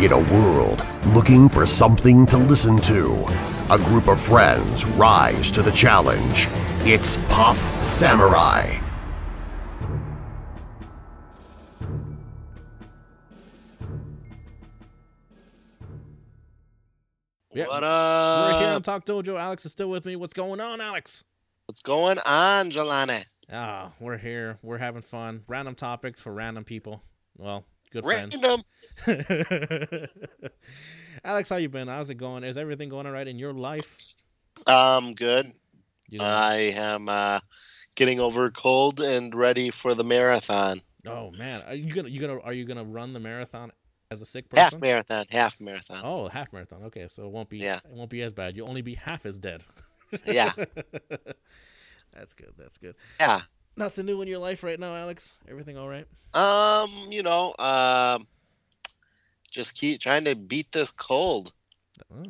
In a world looking for something to listen to, a group of friends rise to the challenge. It's Pop Samurai. Yeah, what We're here on? Talk Dojo. Alex is still with me. What's going on, Alex? What's going on, Jelani? Ah, we're here. We're having fun. Random topics for random people. Well, good friends. Alex, how you been? How's it going? Is everything going all right in your life? Um, good. You know, I am uh, getting over cold and ready for the marathon. oh man, are you gonna you gonna are you gonna run the marathon as a sick person? Half marathon, half marathon. Oh, half marathon. Okay, so it won't be Yeah. it won't be as bad. You'll only be half as dead. Yeah. that's good. That's good. Yeah. Nothing new in your life right now, Alex. Everything all right? Um, you know, um, just keep trying to beat this cold.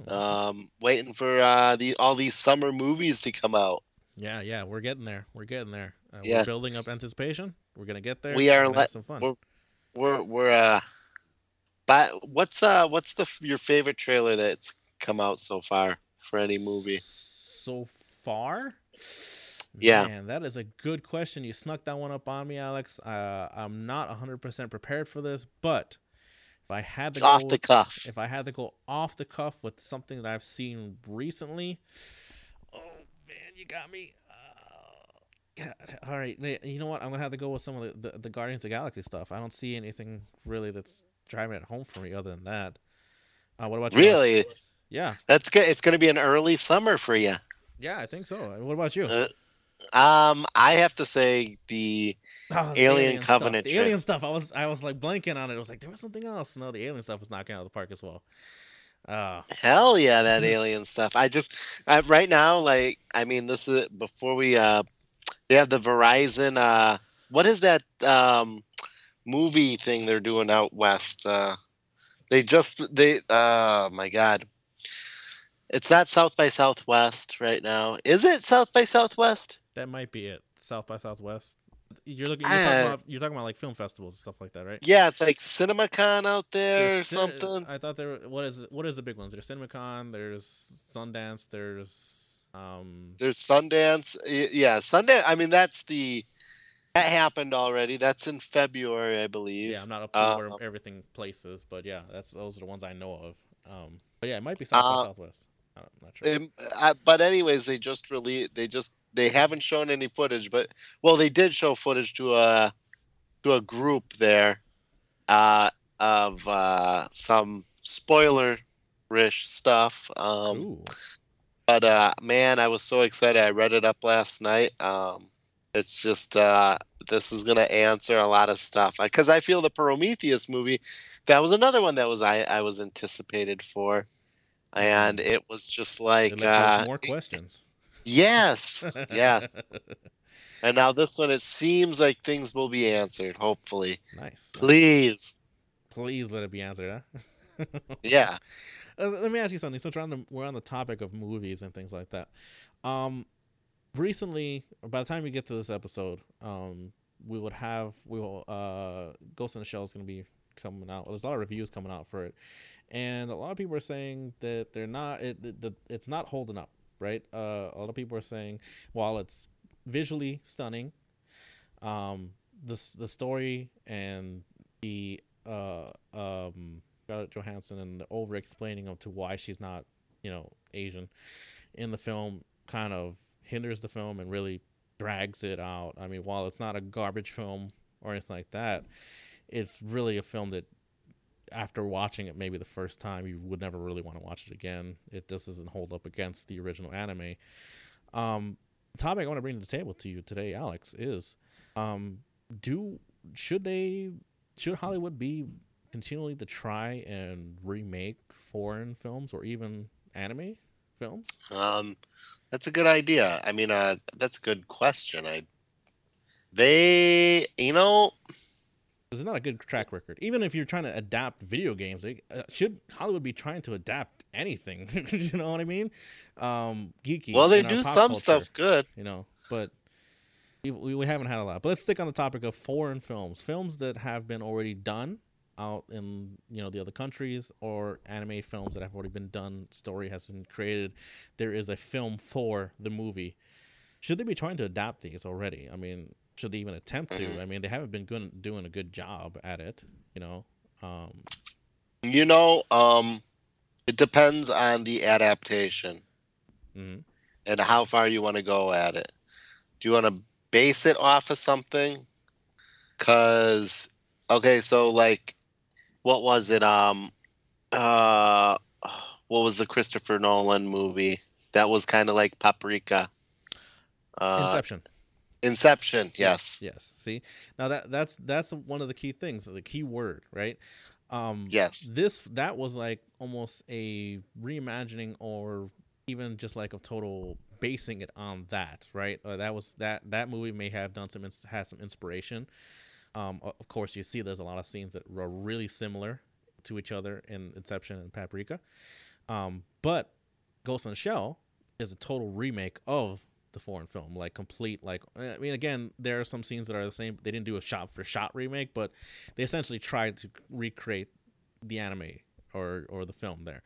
Oh. Um, waiting for uh the all these summer movies to come out. Yeah, yeah, we're getting there. We're getting there. Uh, Yeah. We're building up anticipation. We're gonna get there. We are We're have some fun. we're- We're we're uh, but what's uh what's the your favorite trailer that's come out so far for any movie? So far, Yeah. Man, that is a good question. You snuck that one up on me, Alex. Uh, I'm not 100% prepared for this, but if I had to Off go, the cuff. if I had to go off the cuff with something that I've seen recently, oh man, you got me. Uh, God. All right, you know what? I'm gonna have to go with some of the, the, the Guardians of the Galaxy stuff. I don't see anything really that's driving it home for me other than that. Uh, what about you? Alex? Really? Yeah, That's good. It's going to be an early summer for you. yeah, I think so. What about you? Uh, Um, I have to say the Oh, Alien stuff. Covenant The alien stuff. I was I was like blanking on it. I was like, there was something else. No, the alien stuff was knocking out of the park as well. Uh, hell yeah, that alien stuff. I just I, right now, like, I mean, this is before we uh, they have the Verizon. Uh, what is that um movie thing they're doing out west? Uh, they just they oh my god. It's not South by Southwest right now. Is it South by Southwest? That might be it. South by Southwest. You're looking. You're, Uh, talking about, you're talking about like film festivals and stuff like that, right? Yeah, it's like CinemaCon out there or Cin- something. I thought there. What is what is the big ones? There's CinemaCon. There's Sundance. There's um. There's Sundance. Yeah, Sundance. I mean, that's the that happened already. That's in February, I believe. Yeah, I'm not up to Uh, where everything places, but yeah, that's those are the ones I know of. Um, but yeah, it might be South by Uh, Southwest. I'm not sure. Um, uh, but anyways, they just released. They just they haven't shown any footage, but well, they did show footage to a to a group there, uh, of uh, some spoiler-ish stuff. Um, Ooh. but uh, man, I was so excited. I read it up last night. Um, it's just uh, this is gonna answer a lot of stuff because I feel the Prometheus movie. That was another one that was I, I was anticipated for, and it was just like uh, more questions. Yes, yes. And now this one, it seems like things will be answered. Hopefully, nice. please, Please let it be answered, huh? yeah. Uh, let me ask you something. Since we're on the we're on the topic of movies and things like that, um, recently, by the time we get to this episode, um, we would have we will uh, Ghost in the Shell is going to be coming out. There's a lot of reviews coming out for it, and a lot of people are saying that they're not it, it, the it's not holding up. Right? Uh, a lot of people are saying while it's visually stunning, um, the the story and the uh um Scarlett Johansson and the over explaining of to why she's not, you know, Asian in the film kind of hinders the film and really drags it out. I mean, while it's not a garbage film or anything like that, it's really a film that after watching it maybe the first time you would never really want to watch it again. It just doesn't hold up against the original anime. Um topic I want to bring to the table to you today, Alex, is um do should they should Hollywood be continually to try and remake foreign films or even anime films? Um, that's a good idea. I mean, uh, that's a good question. I, they, you know, There's not a good track record. Even if you're trying to adapt video games, they, uh, should Hollywood be trying to adapt anything? you know what I mean? Um, geeky. well, they do some culture, stuff good. you know, but we, we we haven't had a lot. But let's stick on the topic of foreign films, films that have been already done out in you know the other countries or anime films that have already been done, story has been created. There is a film for the movie. Should they be trying to adapt these already? I mean, should they even attempt to? Mhm. I mean, they haven't been good, doing a good job at it. You know, um, You know, um, it depends on the adaptation mm-hmm. and how far you want to go at it. Do you want to base it off of something? Cause okay, so like, what was it? Um, uh, what was the Christopher Nolan movie that was kind of like Paprika? Uh, Inception. Inception. Yes. Yes. See, now that that's that's one of the key things, the key word, right? Um, Yes. This that was like almost a reimagining, or even just like a total basing it on that, right? Uh, that was that that movie may have done some had some inspiration. Um, of course, you see there's a lot of scenes that are really similar to each other in Inception and Paprika, um, but Ghost in the Shell is a total remake of the foreign film, like complete. Like I mean, again, there are some scenes that are the same. They didn't do a shot for shot remake, but they essentially tried to recreate the anime or or the film there.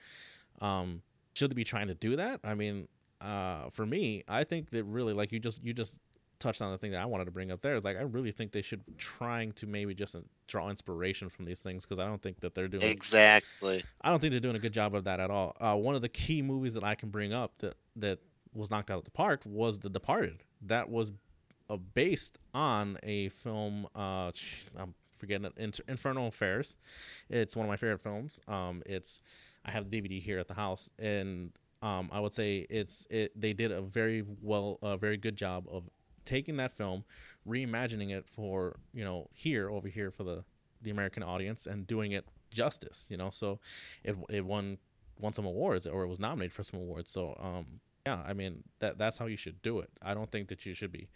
Um, should they be trying to do that? I mean, uh, for me, I think that really, like you just you just touched on the thing that I wanted to bring up there is like I really think they should be trying to maybe just uh, draw inspiration from these things because I don't think that they're doing Exactly. I don't think they're doing a good job of that at all. Uh, one of the key movies that I can bring up that that was knocked out of the park was The Departed. That was uh, based on a film. Uh, I'm forgetting it. Inter- Infernal Affairs. It's one of my favorite films. Um, it's I have the DVD here at the house, and um, I would say it's it. They did a very well, a very good job of taking that film, reimagining it for you know here over here for the the American audience and doing it justice. You know, so it it won won some awards or it was nominated for some awards. So um, yeah, I mean that that's how you should do it. I don't think that you should be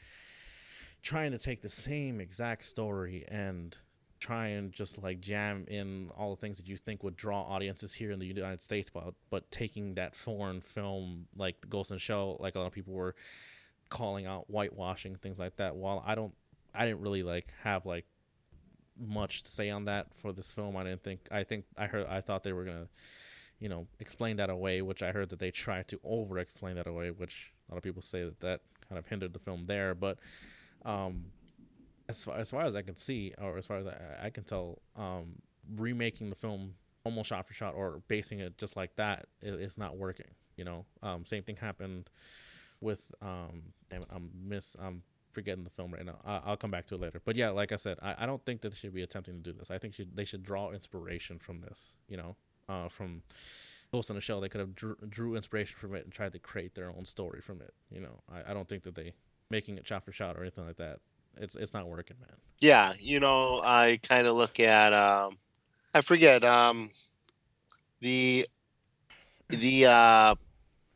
trying to take the same exact story and try and just like jam in all the things that you think would draw audiences here in the United States, but but taking that foreign film like Ghost the Shell, like a lot of people were calling out whitewashing things like that. While I don't, I didn't really like have like much to say on that for this film. I didn't think. I think I heard. I thought they were gonna, you know, explain that away, which I heard that they tried to over explain that away, which a lot of people say that that kind of hindered the film there. But um, as far as far as I can see, or as far as I, I can tell, um, remaking the film almost shot for shot or basing it just like that is it's not working. You know, um, same thing happened with um, damn it, I'm miss I'm forgetting the film right now. I, I'll come back to it later. But yeah, like I said, I, I don't think that they should be attempting to do this. I think should, they should draw inspiration from this. You know, uh, from Ghost in the Shell, they could have drew, drew inspiration from it and tried to create their own story from it. You know, I, I don't think that they making it shot for shot or anything like that. It's it's not working, man. Yeah, you know, I kind of look at um I forget um the the uh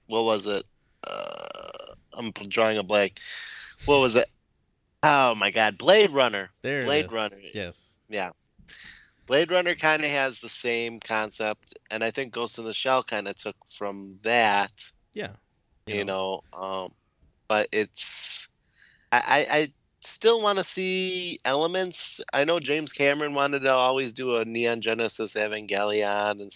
what was it? Uh I'm drawing a blank. What was it? Oh my god, Blade Runner. There, Blade. Runner. Yes, Yeah. Blade Runner kind of has the same concept and I think Ghost in the Shell kind of took from that yeah. you know, um but it's I, I, I still want to see elements i know james cameron wanted to always do a neon genesis evangelion and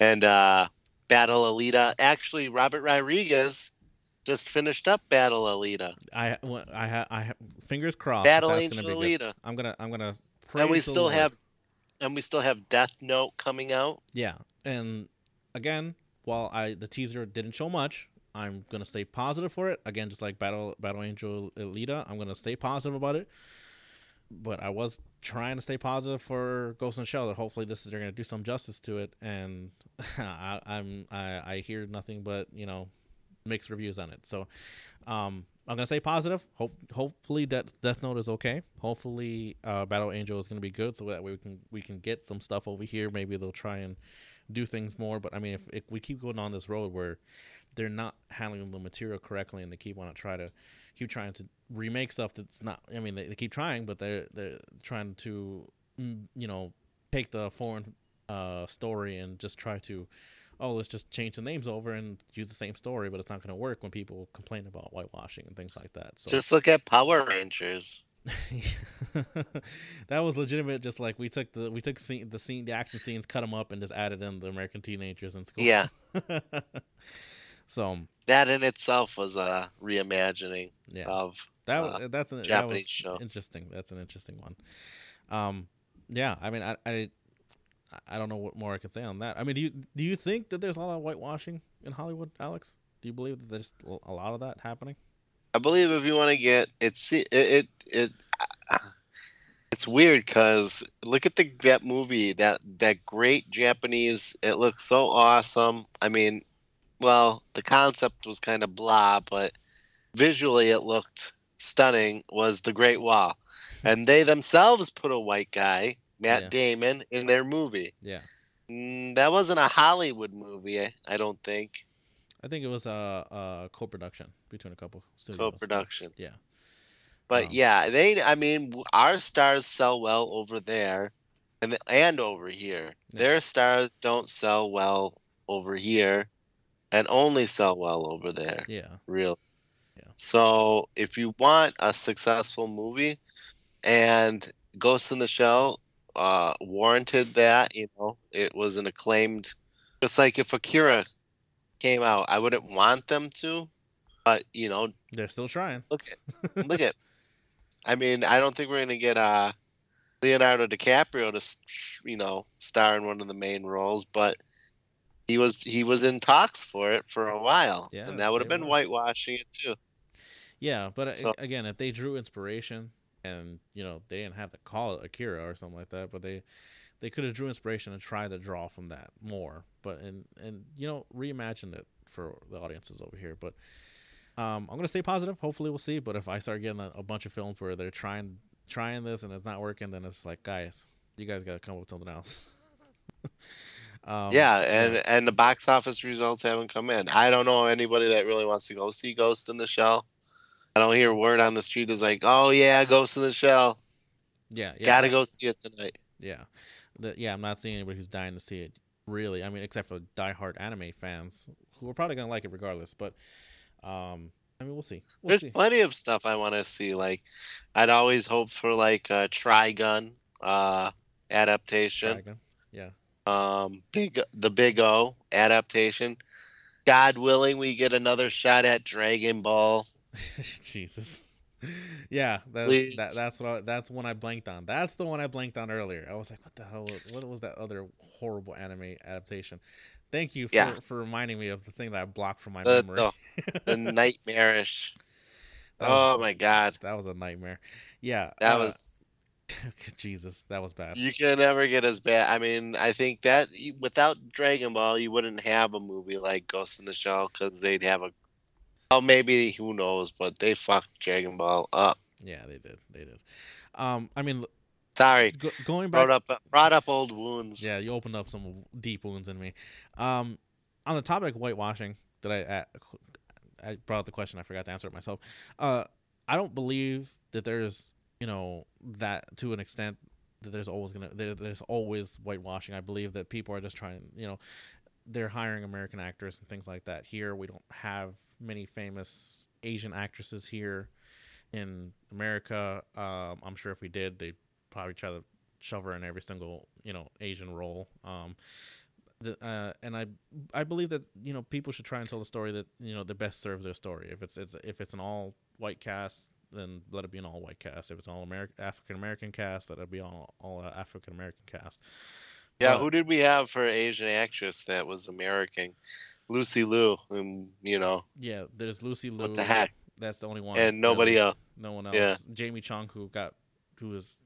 and uh battle alita actually robert rodriguez just finished up battle alita I I ha, I ha, fingers crossed. battle angel gonna good. alita I'm gonna I'm gonna. and we still Lord. have and we still have death note coming out Yeah, and again, while I the teaser didn't show much, I'm gonna stay positive for it. Again, just like Battle Battle Angel Alita, I'm gonna stay positive about it. But I was trying to stay positive for Ghost the Shell. Hopefully, this is they're gonna do some justice to it, and I, I'm I, I hear nothing but you know mixed reviews on it. So um, I'm gonna say positive. Hope hopefully Death Death Note is okay. Hopefully uh, Battle Angel is gonna be good, so that way we can we can get some stuff over here. Maybe they'll try and do things more. But I mean, if, if we keep going on this road where they're not handling the material correctly and they keep want to try to keep trying to remake stuff that's not. I mean, they, they keep trying, but they're they're trying to mm, you know take the foreign uh, story and just try to oh let's just change the names over and use the same story, but it's not going to work when people complain about whitewashing and things like that. So just look at power rangers that was legitimate. Just like we took the we took scene, the scene, the action scenes, cut them up, and just added in the American teenagers in school. Yeah, so that in itself was a reimagining yeah, of. that uh, that's an that Japanese was show. interesting. That's an interesting one. Um, yeah, I mean, I, I I don't know what more I can say on that. I mean, do you do you think that there's a lot of whitewashing in Hollywood, Alex? Do you believe that there's a lot of that happening? I believe if you want to get it's it it, it it's weird because look at the that movie that that great Japanese. It looks so awesome. I mean, well, the concept was kind of blah, but visually it looked stunning. Was the Great Wall, and they themselves put a white guy, Matt Yeah. Damon, in their movie. Yeah, Mm, that wasn't a Hollywood movie, I- don't think. I think it was a, a co-production between a couple studios. Co-production. Yeah, But Um, yeah, they. I mean, our stars sell well over there, and and over here. Yeah. Their stars don't sell well over here, and only sell well over there. yeah, Real. Yeah. So if you want a successful movie, and Ghost in the Shell uh, warranted that, you know, it was an acclaimed. Just like if Akira came out, I wouldn't want them to, but you know, they're still trying. Look at, look at. I mean, I don't think we're gonna get uh, Leonardo DiCaprio to, s- you know, star in one of the main roles, but he was he was in talks for it for a while, Yeah, and that would have been were. whitewashing it too. Yeah, but So- again, if they drew inspiration, and you know they didn't have to call it Akira or something like that, but they they could have drew inspiration and tried to draw from that more, but and and you know reimagined it for the audiences over here. But um, I'm gonna stay positive. Hopefully, we'll see. But if I start getting a, a bunch of films where they're trying trying this and it's not working, then it's like, guys, you guys got to come up with something else. um, yeah, and and the box office results haven't come in. I don't know anybody that really wants to go see Ghost in the Shell. I don't hear word on the street is like, oh yeah, Ghost in the Shell, yeah, yeah, gotta go see it tonight. Yeah, the, yeah. I'm not seeing anybody who's dying to see it. Really, I mean, except for diehard anime fans who are probably gonna like it regardless. But, um, I mean, we'll see. We'll There's see. plenty of stuff I want to see. Like, I'd always hope for like a Trigun uh, adaptation. Dragon. Yeah, Um, big the Big O adaptation. God willing, we get another shot at Dragon Ball. Jesus. Yeah, that's that, that's what I, that's one I blanked on. That's the one I blanked on earlier. I was like, what the hell? What was that other horrible anime adaptation? Thank you for, Yeah. for reminding me of the thing that I blocked from my The, memory. the, the nightmarish. That was- Oh my God, that was a nightmare. Yeah, that uh, was. Jesus. That was bad. You can never get as bad. I mean, I think that without Dragon Ball, you wouldn't have a movie like Ghost in the Shell because they'd have a. Oh, maybe who knows? But they fucked Dragon Ball up. Yeah, they did. They did. Um, I mean, Sorry, go, going back. brought up brought up old wounds. Yeah, you opened up some deep wounds in me. Um, on the topic of whitewashing, that I uh, I brought up the question. I forgot to answer it myself. Uh, I don't believe that there's you know that to an extent that there's always gonna there, there's always whitewashing. I believe that people are just trying you know they're hiring American actors and things like that. Here we don't have many famous Asian actresses here in America. Um, I'm sure if we did, they'd probably try to shove her in every single you know Asian role. Um, the, uh, and I I believe that you know people should try and tell the story that you know the best serves their story. If it's, it's if it's an all white cast, then let it be an all white cast. If it's all American African American cast, let it be all all uh, African American cast. Yeah, Uh, who did we have for Asian actress that was American? Lucy Liu, whom you know, Yeah, there's Lucy Liu. what the heck, That's the only one. and nobody really. else. No one else. Yeah. Jamie Chung, who got, who was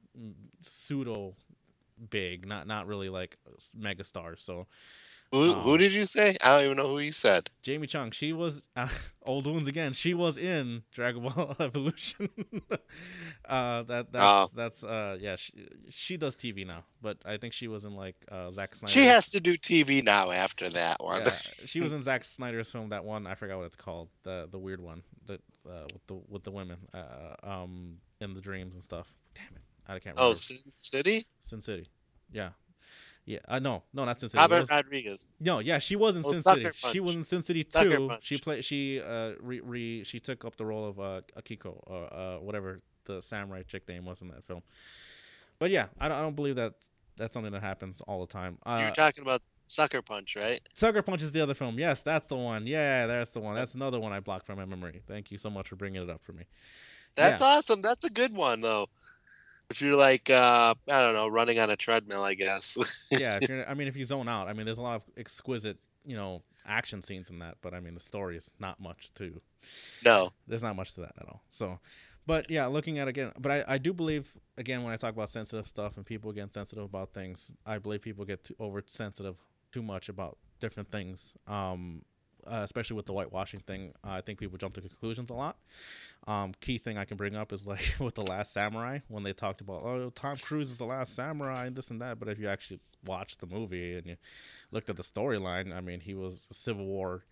pseudo big, not not really like mega star. So Who, Um, who did you say? I don't even know who you said. Jamie Chung, she was uh, old wounds again. She was in Dragon Ball Evolution. uh, that that's Oh. that's uh yeah. She, she does TV now, but I think she was in like uh, Zack Snyder. She has to do TV now after that one. Yeah, she was in Zack Snyder's film. That one I forgot what it's called. The the weird one that uh, with the with the women uh, um in the dreams and stuff. Damn it, I can't remember. oh, Sin City? Sin City. Yeah. Yeah, uh, no, no, not Sin City. It Robert was- Rodriguez. no, yeah, she was in Oh, Sin City. She was in Sin City too. She played. She uh re, re she took up the role of uh Akiko or uh whatever the samurai chick name was in that film. But yeah, I don't, I don't believe that that's something that happens all the time. Uh, You're talking about Sucker Punch, right? Sucker Punch is the other film. Yes, that's the one. Yeah, that's the one. That's another one I blocked from my memory. Thank you so much for bringing it up for me. That's Yeah. awesome. That's a good one though. If you're like uh I don't know, running on a treadmill, I guess. yeah, if you're, I mean, if you zone out, I mean, there's a lot of exquisite, you know, action scenes in that, but I mean, the story is not much to. no. There's not much to that at all. So, but yeah, looking at again, but I, I do believe again when I talk about sensitive stuff and people get sensitive about things, I believe people get too oversensitive too much about different things. Um, uh, especially with the whitewashing thing, uh, I think people jump to conclusions a lot. Um, key thing I can bring up is like with the Last Samurai when they talked about oh Tom Cruise is the Last Samurai and this and that, but if you actually watched the movie and you looked at the storyline, I mean he was a Civil War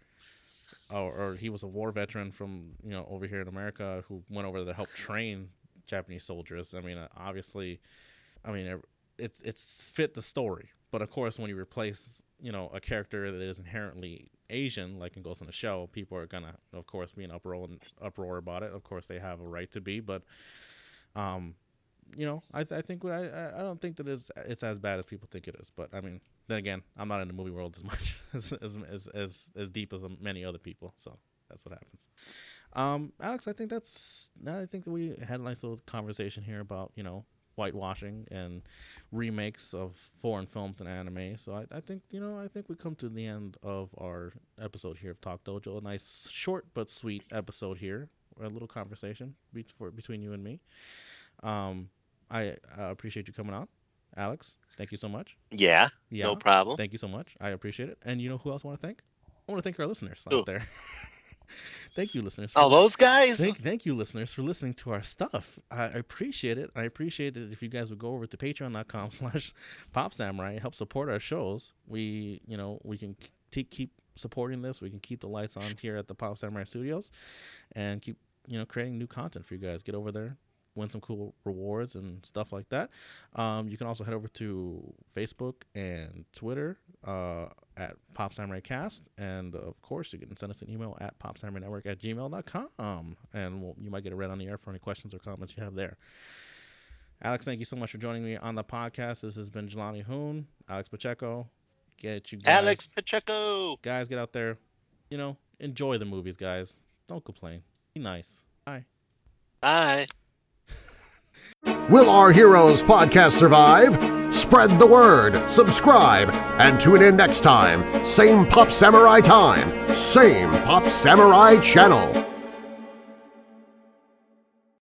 or, or he was a war veteran from you know over here in America who went over to help train Japanese soldiers. I mean, obviously, I mean it, it it's fit the story, but of course, when you replace you know a character that is inherently Asian, like in Ghost in the Shell, people are gonna of course be in uproar and uproar about it. Of course, they have a right to be, but um, you know, I, I think I I- don't think that it's it's as bad as people think it is. But I mean, then again, I'm not in the movie world as much as as as as, as deep as many other people, so that's what happens. Um, Alex, I think that's I think that we had a nice little conversation here about you know whitewashing and remakes of foreign films and anime. So I, I think you know I think we come to the end of our episode here of Talk Dojo. A nice short but sweet episode here. A little conversation be- for, between you and me. Um, I uh, appreciate you coming on, Alex. Thank you so much. Yeah, Yeah, no problem. Thank you so much. I appreciate it. And you know who else I want to thank? I want to thank our listeners Who? out there. thank you, listeners. for Oh, those guys? Thank, thank you, listeners, for listening to our stuff. I appreciate it. I appreciate it if you guys would go over to patreon.com slash pop samurai and help support our shows. We, you know, we can k- keep supporting this. We can keep the lights on here at the Pop Samurai Studios and keep, you know, creating new content for you guys. Get over there, win some cool rewards and stuff like that. Um, you can also head over to Facebook and Twitter uh, at Pop Samurai Cast. And uh, of course, you can send us an email at popsamurainetwork at gmail.com. And we'll, you might get it read on the air for any questions or comments you have there. Alex, thank you so much for joining me on the podcast. This has been Jelani Hoon, Alex Pacheco. Get you guys, Alex Pacheco. guys, get out there. You know, enjoy the movies, guys. Don't complain. Be nice. Bye. Bye. Will Our Heroes podcast survive? Spread the word, subscribe, and tune in next time. Same Pop Samurai time, same Pop Samurai channel.